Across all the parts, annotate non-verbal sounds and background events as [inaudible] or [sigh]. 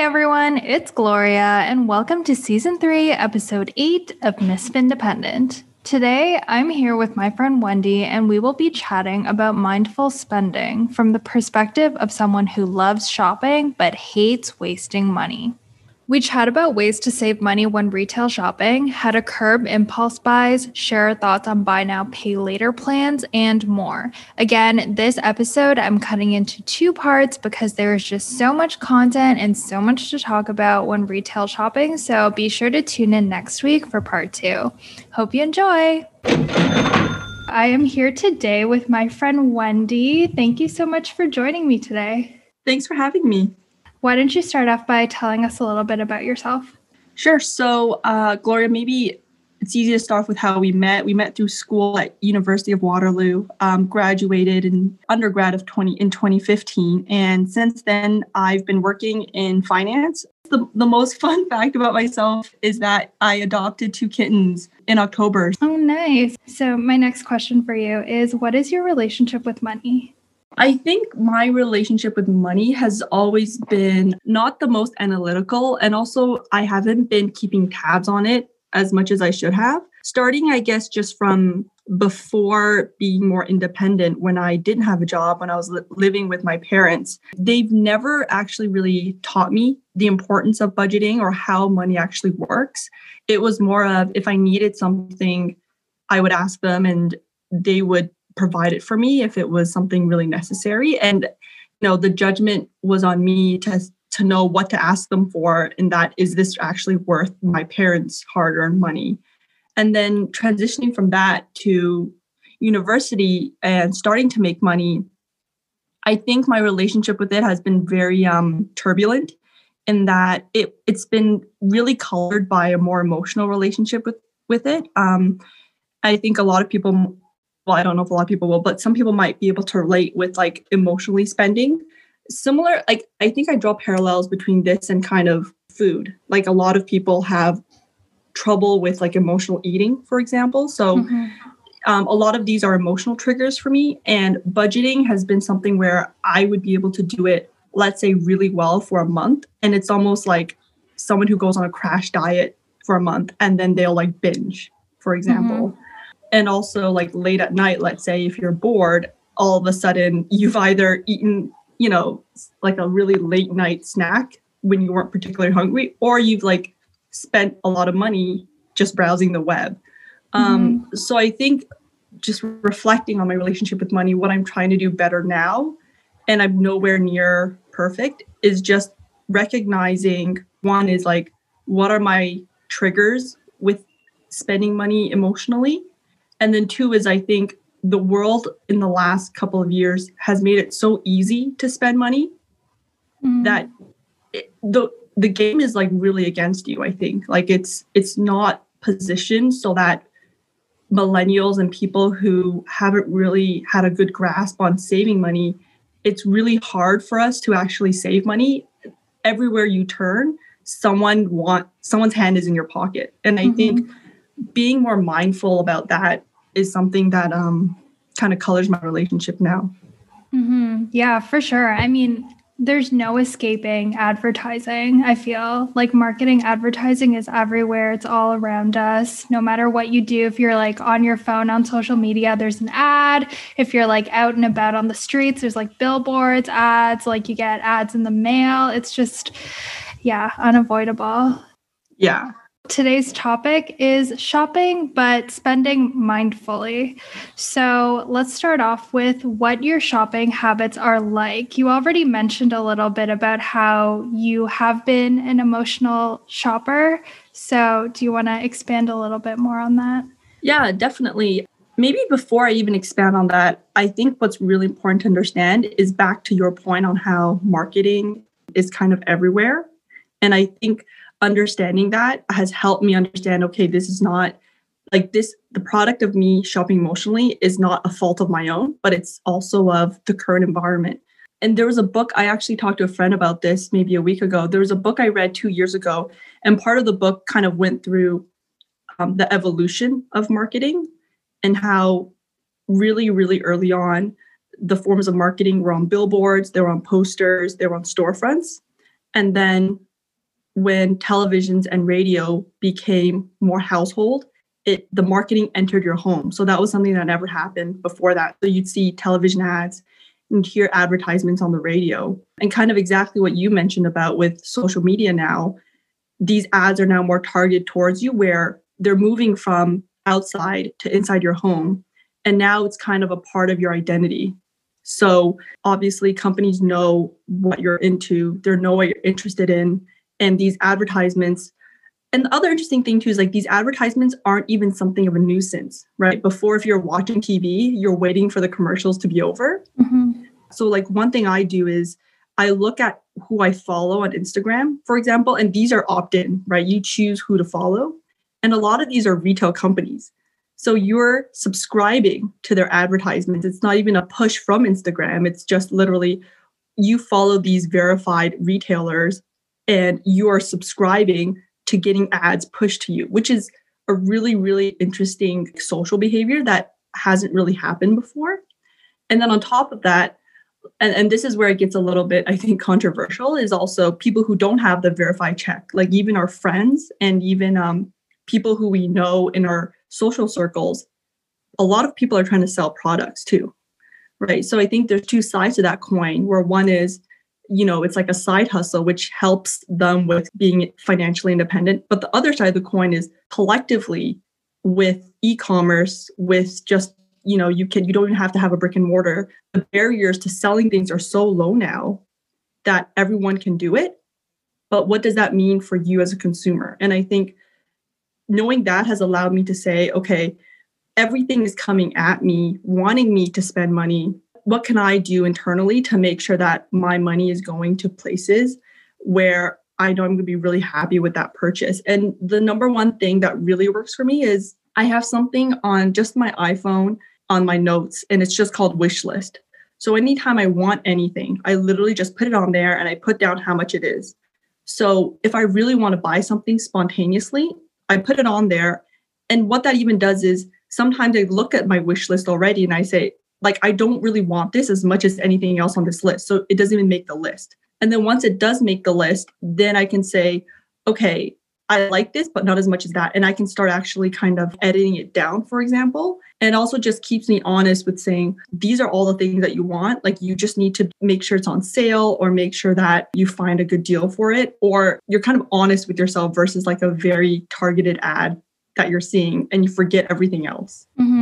Hey everyone, it's Gloria, and welcome to season three, episode eight of Miss Independent. Today, I'm here with my friend Wendy, and we will be chatting about mindful spending from the perspective of someone who loves shopping but hates wasting money. We chat about ways to save money when retail shopping, how to curb impulse buys, share our thoughts on buy now, pay later plans, and more. Again, this episode I'm cutting into two parts because there is just so much content and so much to talk about when retail shopping. So be sure to tune in next week for part two. Hope you enjoy. I am here today with my friend Wendy. Thank you so much for joining me today. Thanks for having me. Why don't you start off by telling us a little bit about yourself? Sure. So, uh, Gloria, maybe it's easy to start off with how we met. We met through school at University of Waterloo. Um, graduated in undergrad of 20 in 2015, and since then I've been working in finance. The, the most [laughs] fun fact about myself is that I adopted two kittens in October. Oh, nice. So, my next question for you is what is your relationship with money? I think my relationship with money has always been not the most analytical. And also, I haven't been keeping tabs on it as much as I should have. Starting, I guess, just from before being more independent, when I didn't have a job, when I was li- living with my parents, they've never actually really taught me the importance of budgeting or how money actually works. It was more of if I needed something, I would ask them and they would provide it for me if it was something really necessary. And you know, the judgment was on me to to know what to ask them for, and that is this actually worth my parents' hard-earned money? And then transitioning from that to university and starting to make money, I think my relationship with it has been very um, turbulent in that it it's been really colored by a more emotional relationship with with it. Um, I think a lot of people well, I don't know if a lot of people will, but some people might be able to relate with like emotionally spending. Similar, like I think I draw parallels between this and kind of food. Like a lot of people have trouble with like emotional eating, for example. So mm-hmm. um, a lot of these are emotional triggers for me. And budgeting has been something where I would be able to do it, let's say, really well for a month. And it's almost like someone who goes on a crash diet for a month and then they'll like binge, for example. Mm-hmm and also like late at night let's say if you're bored all of a sudden you've either eaten you know like a really late night snack when you weren't particularly hungry or you've like spent a lot of money just browsing the web um, mm-hmm. so i think just reflecting on my relationship with money what i'm trying to do better now and i'm nowhere near perfect is just recognizing one is like what are my triggers with spending money emotionally and then two is I think the world in the last couple of years has made it so easy to spend money mm. that it, the the game is like really against you i think like it's it's not positioned so that millennials and people who haven't really had a good grasp on saving money it's really hard for us to actually save money everywhere you turn someone want someone's hand is in your pocket and i mm-hmm. think being more mindful about that is something that um, kind of colors my relationship now. Mm-hmm. Yeah, for sure. I mean, there's no escaping advertising. I feel like marketing advertising is everywhere. It's all around us. No matter what you do, if you're like on your phone on social media, there's an ad. If you're like out and about on the streets, there's like billboards, ads, like you get ads in the mail. It's just, yeah, unavoidable. Yeah. Today's topic is shopping, but spending mindfully. So let's start off with what your shopping habits are like. You already mentioned a little bit about how you have been an emotional shopper. So do you want to expand a little bit more on that? Yeah, definitely. Maybe before I even expand on that, I think what's really important to understand is back to your point on how marketing is kind of everywhere. And I think understanding that has helped me understand okay this is not like this the product of me shopping emotionally is not a fault of my own but it's also of the current environment. And there was a book i actually talked to a friend about this maybe a week ago. There was a book i read two years ago and part of the book kind of went through um, the evolution of marketing and how really really early on the forms of marketing were on billboards they were on posters they were on storefronts. And then when televisions and radio became more household, it the marketing entered your home. So that was something that never happened before that. So you'd see television ads and hear advertisements on the radio. And kind of exactly what you mentioned about with social media now, these ads are now more targeted towards you where they're moving from outside to inside your home. And now it's kind of a part of your identity. So obviously, companies know what you're into, they know what you're interested in. And these advertisements, and the other interesting thing too is like these advertisements aren't even something of a nuisance, right? Before, if you're watching TV, you're waiting for the commercials to be over. Mm-hmm. So, like, one thing I do is I look at who I follow on Instagram, for example, and these are opt in, right? You choose who to follow. And a lot of these are retail companies. So you're subscribing to their advertisements. It's not even a push from Instagram. It's just literally you follow these verified retailers and you are subscribing to getting ads pushed to you, which is a really, really interesting social behavior that hasn't really happened before. And then on top of that, and, and this is where it gets a little bit, I think, controversial, is also people who don't have the verify check, like even our friends and even um, people who we know in our social circles, a lot of people are trying to sell products too. Right. So I think there's two sides to that coin where one is, you know, it's like a side hustle, which helps them with being financially independent. But the other side of the coin is collectively with e-commerce, with just, you know, you can you don't even have to have a brick and mortar. The barriers to selling things are so low now that everyone can do it. But what does that mean for you as a consumer? And I think knowing that has allowed me to say, okay, everything is coming at me, wanting me to spend money. What can I do internally to make sure that my money is going to places where I know I'm going to be really happy with that purchase? And the number one thing that really works for me is I have something on just my iPhone on my notes, and it's just called wish list. So anytime I want anything, I literally just put it on there and I put down how much it is. So if I really want to buy something spontaneously, I put it on there. And what that even does is sometimes I look at my wish list already and I say, like, I don't really want this as much as anything else on this list. So it doesn't even make the list. And then once it does make the list, then I can say, okay, I like this, but not as much as that. And I can start actually kind of editing it down, for example. And also just keeps me honest with saying, these are all the things that you want. Like you just need to make sure it's on sale or make sure that you find a good deal for it. Or you're kind of honest with yourself versus like a very targeted ad that you're seeing and you forget everything else. Mm-hmm.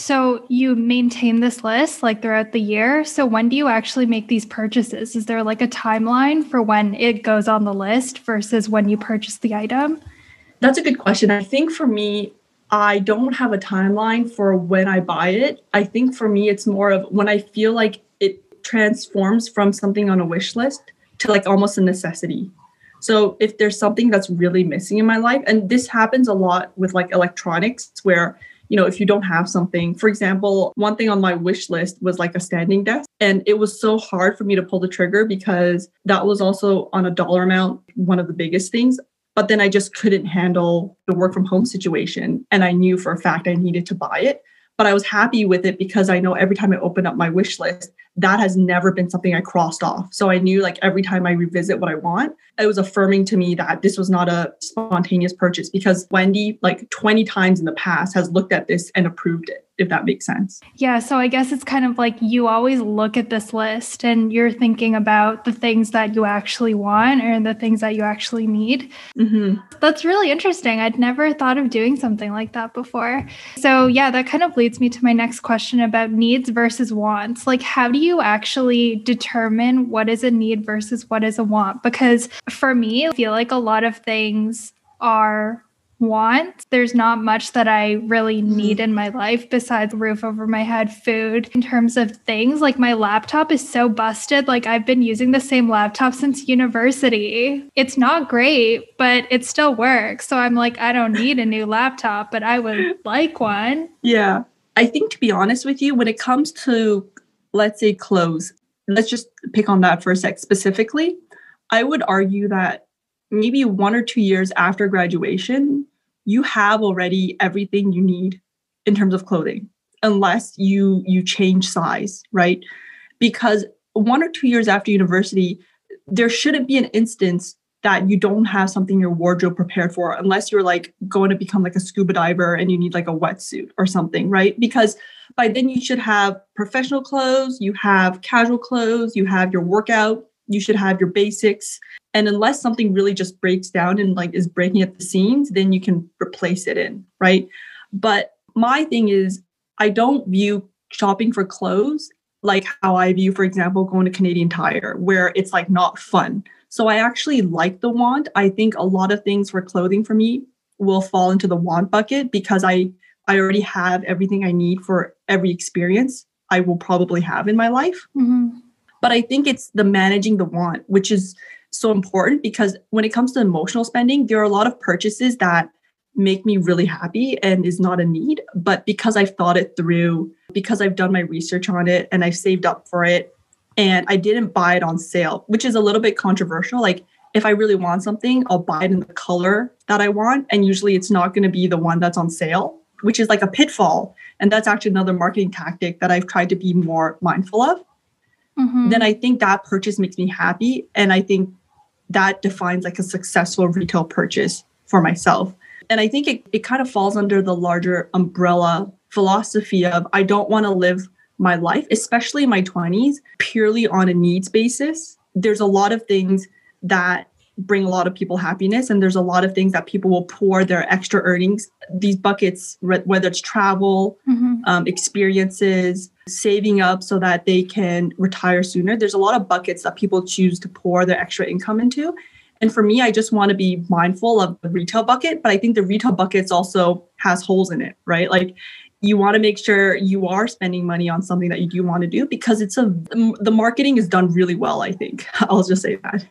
So you maintain this list like throughout the year. So when do you actually make these purchases? Is there like a timeline for when it goes on the list versus when you purchase the item? That's a good question. I think for me, I don't have a timeline for when I buy it. I think for me, it's more of when I feel like it transforms from something on a wish list to like almost a necessity. So if there's something that's really missing in my life, and this happens a lot with like electronics, where you know, if you don't have something, for example, one thing on my wish list was like a standing desk. And it was so hard for me to pull the trigger because that was also on a dollar amount, one of the biggest things. But then I just couldn't handle the work from home situation. And I knew for a fact I needed to buy it. But I was happy with it because I know every time I open up my wish list, that has never been something I crossed off. So I knew like every time I revisit what I want, it was affirming to me that this was not a spontaneous purchase because Wendy, like 20 times in the past, has looked at this and approved it, if that makes sense. Yeah. So I guess it's kind of like you always look at this list and you're thinking about the things that you actually want or the things that you actually need. Mm-hmm. That's really interesting. I'd never thought of doing something like that before. So, yeah, that kind of leads me to my next question about needs versus wants. Like, how do you actually determine what is a need versus what is a want? Because for me, I feel like a lot of things are wants. There's not much that I really mm-hmm. need in my life besides roof over my head, food. In terms of things, like my laptop is so busted. Like I've been using the same laptop since university. It's not great, but it still works. So I'm like, I don't need a new laptop, but I would [laughs] like one. Yeah. I think to be honest with you, when it comes to let's say clothes, let's just pick on that for a sec specifically. I would argue that maybe one or two years after graduation, you have already everything you need in terms of clothing, unless you you change size, right? Because one or two years after university, there shouldn't be an instance that you don't have something in your wardrobe prepared for unless you're like going to become like a scuba diver and you need like a wetsuit or something, right? Because by then you should have professional clothes, you have casual clothes, you have your workout, you should have your basics. And unless something really just breaks down and like is breaking at the seams, then you can replace it in, right? But my thing is, I don't view shopping for clothes like how I view, for example, going to Canadian Tire, where it's like not fun. So I actually like the want. I think a lot of things for clothing for me will fall into the want bucket because I I already have everything I need for every experience I will probably have in my life. Mm-hmm. But I think it's the managing the want, which is so important because when it comes to emotional spending, there are a lot of purchases that make me really happy and is not a need. But because I've thought it through, because I've done my research on it and I've saved up for it, and I didn't buy it on sale, which is a little bit controversial. Like, if I really want something, I'll buy it in the color that I want. And usually it's not going to be the one that's on sale, which is like a pitfall. And that's actually another marketing tactic that I've tried to be more mindful of. Mm-hmm. Then I think that purchase makes me happy. And I think that defines like a successful retail purchase for myself. And I think it, it kind of falls under the larger umbrella philosophy of I don't want to live my life, especially in my 20s, purely on a needs basis. There's a lot of things that bring a lot of people happiness and there's a lot of things that people will pour their extra earnings these buckets whether it's travel mm-hmm. um, experiences saving up so that they can retire sooner. There's a lot of buckets that people choose to pour their extra income into. And for me i just want to be mindful of the retail bucket but i think the retail buckets also has holes in it right? Like you want to make sure you are spending money on something that you do want to do because it's a the marketing is done really well i think. [laughs] I'll just say that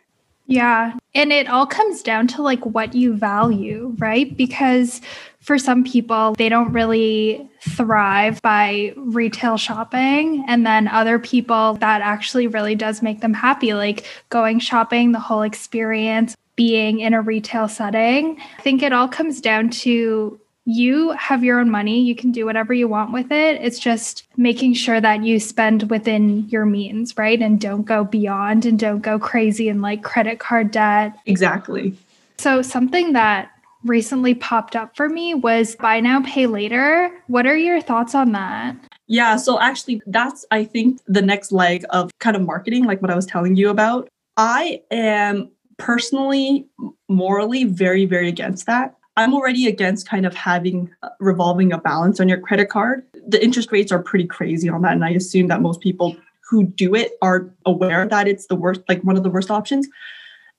yeah. And it all comes down to like what you value right? Because for some people they don't really thrive by retail shopping. And then other people that actually really does make them happy like going shopping the whole experience being in a retail setting. I think it all comes down to you have your own money. You can do whatever you want with it. It's just making sure that you spend within your means, right? And don't go beyond and don't go crazy and like credit card debt. Exactly. So, something that recently popped up for me was buy now, pay later. What are your thoughts on that? Yeah, so actually, that's, I think, the next leg of kind of marketing, like what I was telling you about. I am personally, morally, very, very against that I'm already against kind of having uh, revolving a balance on your credit card. The interest rates are pretty crazy on that. And I assume that most people who do it are aware that it's the worst, like one of the worst options.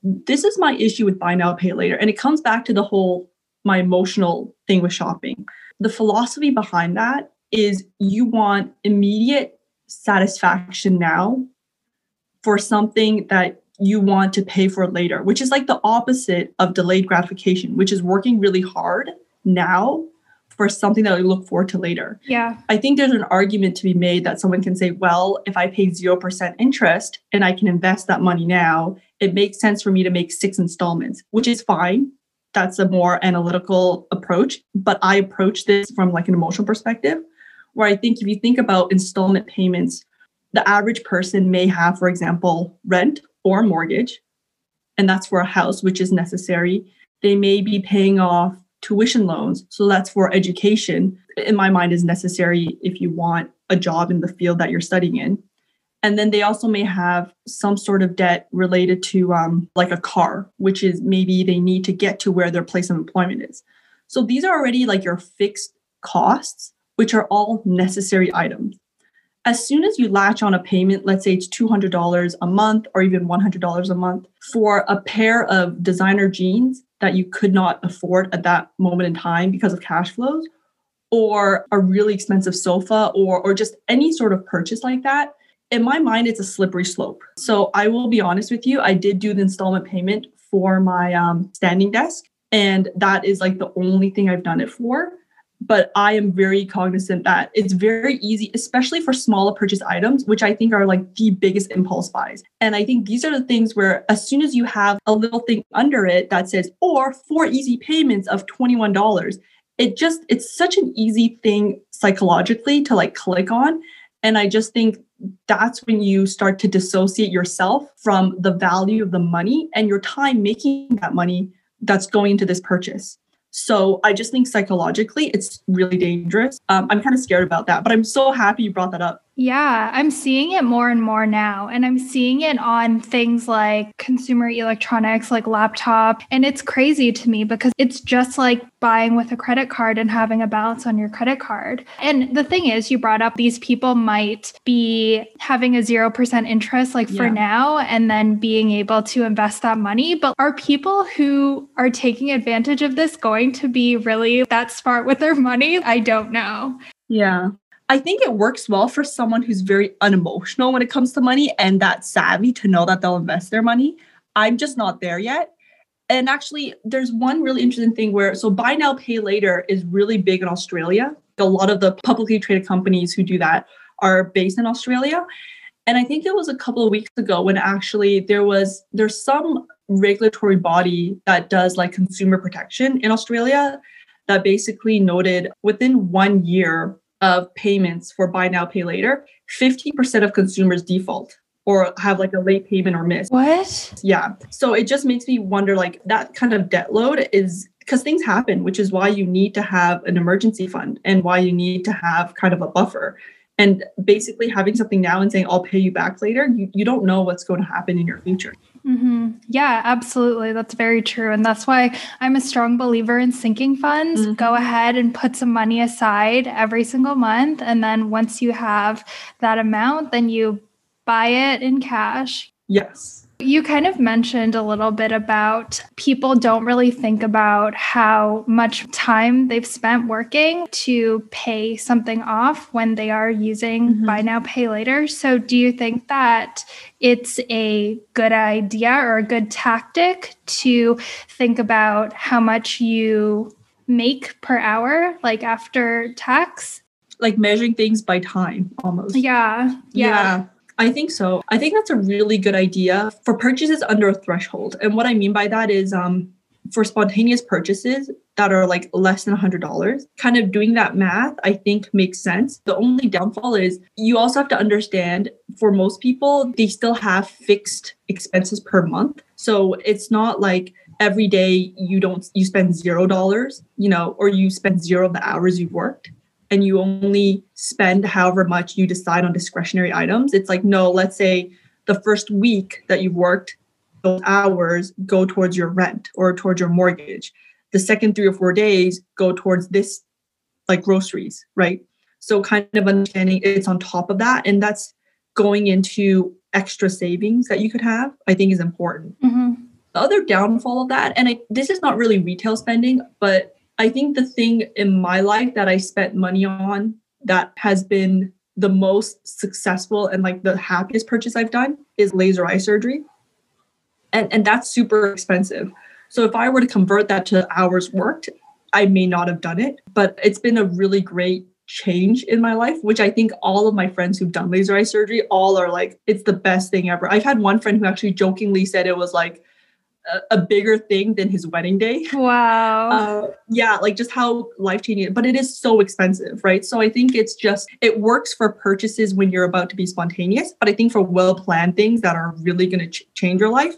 This is my issue with buy now, pay later. And it comes back to the whole my emotional thing with shopping. The philosophy behind that is you want immediate satisfaction now for something that you want to pay for later, which is like the opposite of delayed gratification, which is working really hard now for something that I look forward to later. Yeah. I think there's an argument to be made that someone can say, well, if I pay 0% interest and I can invest that money now, it makes sense for me to make six installments, which is fine. That's a more analytical approach. But I approach this from like an emotional perspective, where I think if you think about installment payments, the average person may have, for example, rent or mortgage, and that's for a house, which is necessary. They may be paying off tuition loans, so that's for education. In my mind, is necessary if you want a job in the field that you're studying in. And then they also may have some sort of debt related to um, like a car, which is maybe they need to get to where their place of employment is. So these are already like your fixed costs, which are all necessary items as soon as you latch on a payment, let's say it's $200 a month or even $100 a month for a pair of designer jeans that you could not afford at that moment in time because of cash flows, or a really expensive sofa, or, or just any sort of purchase like that, in my mind, it's a slippery slope. So I will be honest with you, I did do the installment payment for my um, standing desk. And that is like the only thing I've done it for but I am very cognizant that it's very easy, especially for smaller purchase items, which I think are like the biggest impulse buys. And I think these are the things where as soon as you have a little thing under it that says, or four easy payments of $21, it just, it's such an easy thing psychologically to like click on. And I just think that's when you start to dissociate yourself from the value of the money and your time making that money that's going into this purchase. So I just think psychologically it's really dangerous. Um, I'm kind of scared about that, but I'm so happy you brought that up. Yeah, I'm seeing it more and more now. And I'm seeing it on things like consumer electronics, like laptop. And it's crazy to me because it's just like buying with a credit card and having a balance on your credit card. And the thing is, you brought up these people might be having a 0% interest, like for yeah. now, and then being able to invest that money. But are people who are taking advantage of this going to be really that smart with their money? I don't know. Yeah. I think it works well for someone who's very unemotional when it comes to money and that savvy to know that they'll invest their money. I'm just not there yet. And actually, there's one really interesting thing where so buy now, pay later is really big in Australia. A lot of the publicly traded companies who do that are based in Australia. And I think it was a couple of weeks ago when actually there was there's some regulatory body that does like consumer protection in Australia that basically noted within one year of payments for buy now, pay later, 50% of consumers default or have like a late payment or miss. What? Yeah. So it just makes me wonder like that kind of debt load is because things happen, which is why you need to have an emergency fund and why you need to have kind of a buffer. And basically having something now and saying, I'll pay you back later, you, you don't know what's going to happen in your future. Mm-hmm. Yeah, absolutely. That's very true. And that's why I'm a strong believer in sinking funds. Mm-hmm. Go ahead and put some money aside every single month. And then once you have that amount, then you buy it in cash. Yes. You kind of mentioned a little bit about people don't really think about how much time they've spent working to pay something off when they are using mm-hmm. buy now, pay later. So, do you think that it's a good idea or a good tactic to think about how much you make per hour, like after tax? Like measuring things by time almost. Yeah. Yeah. yeah. I think so. I think that's a really good idea for purchases under a threshold. And what I mean by that is um, for spontaneous purchases that are like less than $100, kind of doing that math, I think makes sense. The only downfall is you also have to understand for most people, they still have fixed expenses per month. So it's not like every day you don't you spend zero dollars you know or you spend zero of the hours you've worked and you only spend however much you decide on discretionary items. It's like, no, let's say the first week that you've worked, those hours go towards your rent or towards your mortgage. The second three or four days go towards this, like groceries, right? So, kind of understanding it's on top of that. And that's going into extra savings that you could have, I think is important. Mm-hmm. The other downfall of that, and I, this is not really retail spending, but I think the thing in my life that I spent money on that has been the most successful and like the happiest purchase I've done is laser eye surgery. And and that's super expensive. So if I were to convert that to hours worked, I may not have done it, but it's been a really great change in my life, which I think all of my friends who've done laser eye surgery all are like, it's the best thing ever. I've had one friend who actually jokingly said it was like a, bigger thing than his wedding day. [laughs] Wow. Uh, yeah, like just how life changing, but it is so expensive, right? So I think it's just, it works for purchases when you're about to be spontaneous, but I think for well planned things that are really going to ch- change your life,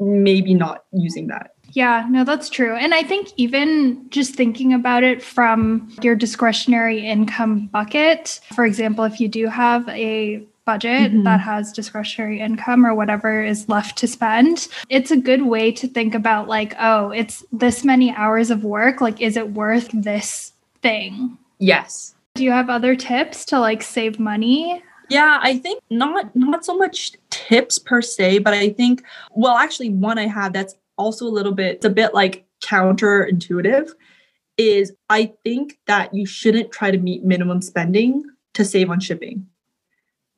maybe not using that. Yeah, no, that's true. And I think even just thinking about it from your discretionary income bucket, for example, if you do have a budget mm-hmm. that has discretionary income or whatever is left to spend, it's a good way to think about like, oh, it's this many hours of work. Like, is it worth this thing? Yes. Do you have other tips to like save money? Yeah, I think not not so much tips per se, but I think well actually one I have that's also a little bit it's a bit like counterintuitive is I think that you shouldn't try to meet minimum spending to save on shipping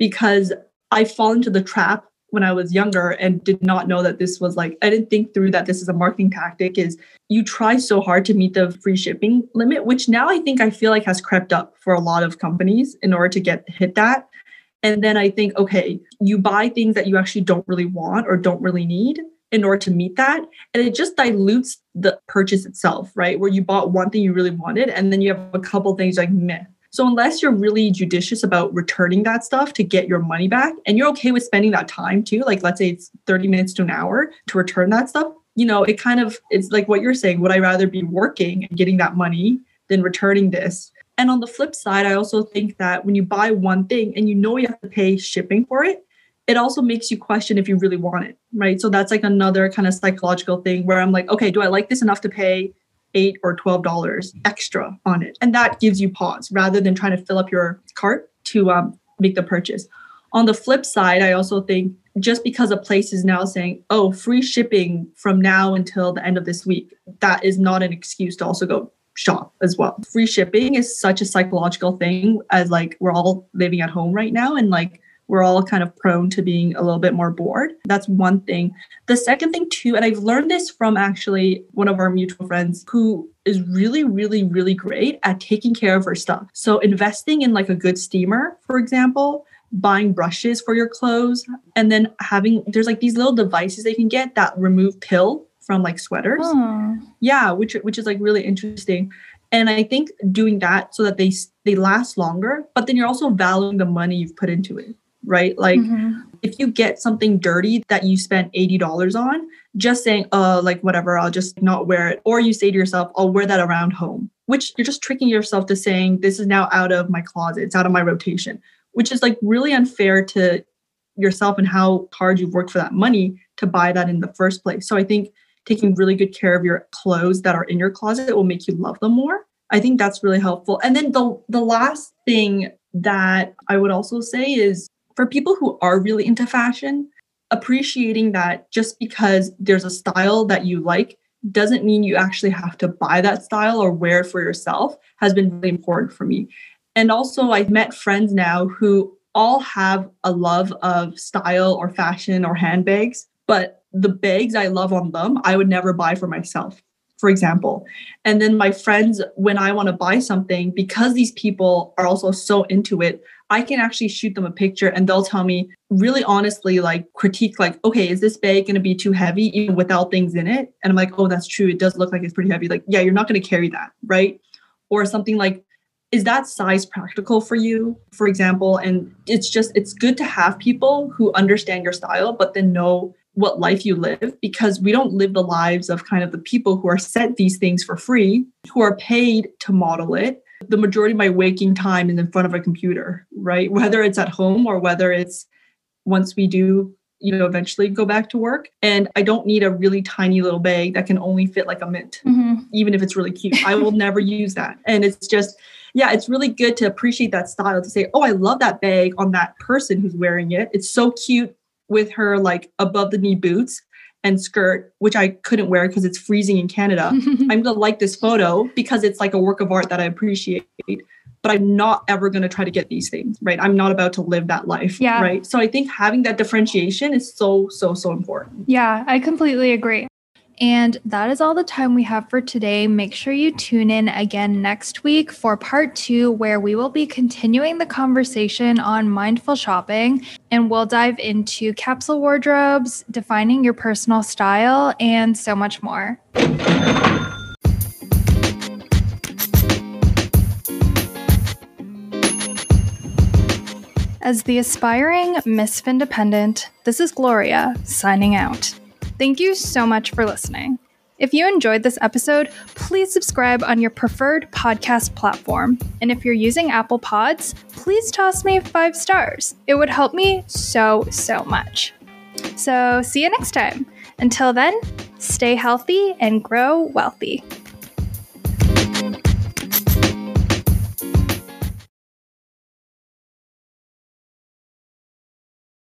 because I fall into the trap when I was younger and did not know that this was like, I didn't think through that this is a marketing tactic is you try so hard to meet the free shipping limit, which now I think I feel like has crept up for a lot of companies in order to get hit that. And then I think, okay, you buy things that you actually don't really want or don't really need in order to meet that. And it just dilutes the purchase itself, right? Where you bought one thing you really wanted and then you have a couple things like meh So unless you're really judicious about returning that stuff to get your money back and you're okay with spending that time too, like let's say it's 30 minutes to an hour to return that stuff, you know, it kind of it's like what you're saying, would I rather be working and getting that money than returning this? And on the flip side, I also think that when you buy one thing and you know you have to pay shipping for it, it also makes you question if you really want it, right? So that's like another kind of psychological thing where I'm like, okay, do I like this enough to pay eight or twelve dollars extra on it? And that gives you pause rather than trying to fill up your cart to um, make the purchase. On the flip side, I also think just because a place is now saying, oh, free shipping from now until the end of this week, that is not an excuse to also go shop as well. Free shipping is such a psychological thing as like we're all living at home right now and like we're all kind of prone to being a little bit more bored. That's one thing. The second thing, too, and I've learned this from actually one of our mutual friends who is really, really, really great at taking care of her stuff. So, investing in like a good steamer, for example, buying brushes for your clothes, and then having there's like these little devices they can get that remove pill from like sweaters. Oh. Yeah, which which is like really interesting. And I think doing that so that they they last longer, but then you're also valuing the money you've put into it right? Like mm-hmm. if you get something dirty that you spent $80 on, just saying, uh, like whatever, I'll just not wear it. Or you say to yourself, I'll wear that around home, which you're just tricking yourself to saying, this is now out of my closet, it's out of my rotation, which is like really unfair to yourself and how hard you've worked for that money to buy that in the first place. So I think taking really good care of your clothes that are in your closet will make you love them more. I think that's really helpful. And then the the last thing that I would also say is for people who are really into fashion, appreciating that just because there's a style that you like doesn't mean you actually have to buy that style or wear it for yourself has been really important for me. And also, I've met friends now who all have a love of style or fashion or handbags, but the bags I love on them, I would never buy for myself, for example. And then my friends, when I want to buy something, because these people are also so into it, I can actually shoot them a picture and they'll tell me really honestly, like critique, like, okay, is this bag going to be too heavy even without things in it? And I'm like, oh, that's true. It does look like it's pretty heavy. Like, yeah, you're not going to carry that. Right. Or something like, is that size practical for you, for example? And it's just, it's good to have people who understand your style, but then know what life you live because we don't live the lives of kind of the people who are sent these things for free, who are paid to model it the majority of my waking time is in front of a computer, right? Whether it's at home or whether it's once we do, you know, eventually go back to work. And I don't need a really tiny little bag that can only fit like a mint, mm-hmm. even if it's really cute. I will [laughs] never use that. And it's just, yeah, it's really good to appreciate that style to say, oh, I love that bag on that person who's wearing it. It's so cute with her like above the knee boots and skirt, which I couldn't wear because it's freezing in Canada. [laughs] I'm going to like this photo because it's like a work of art that I appreciate. But I'm not ever going to try to get these things, right? I'm not about to live that life, yeah. right? So I think having that differentiation is so, so, so important. Yeah, I completely agree. And that is all the time we have for today. Make sure you tune in again next week for part two, where we will be continuing the conversation on mindful shopping and we'll dive into capsule wardrobes, defining your personal style, and so much more. As the aspiring Miss Independent, this is Gloria signing out. Thank you so much for listening. If you enjoyed this episode, please subscribe on your preferred podcast platform. And if you're using Apple Pods, please toss me five stars. It would help me so, so much. So, see you next time. Until then, stay healthy and grow wealthy.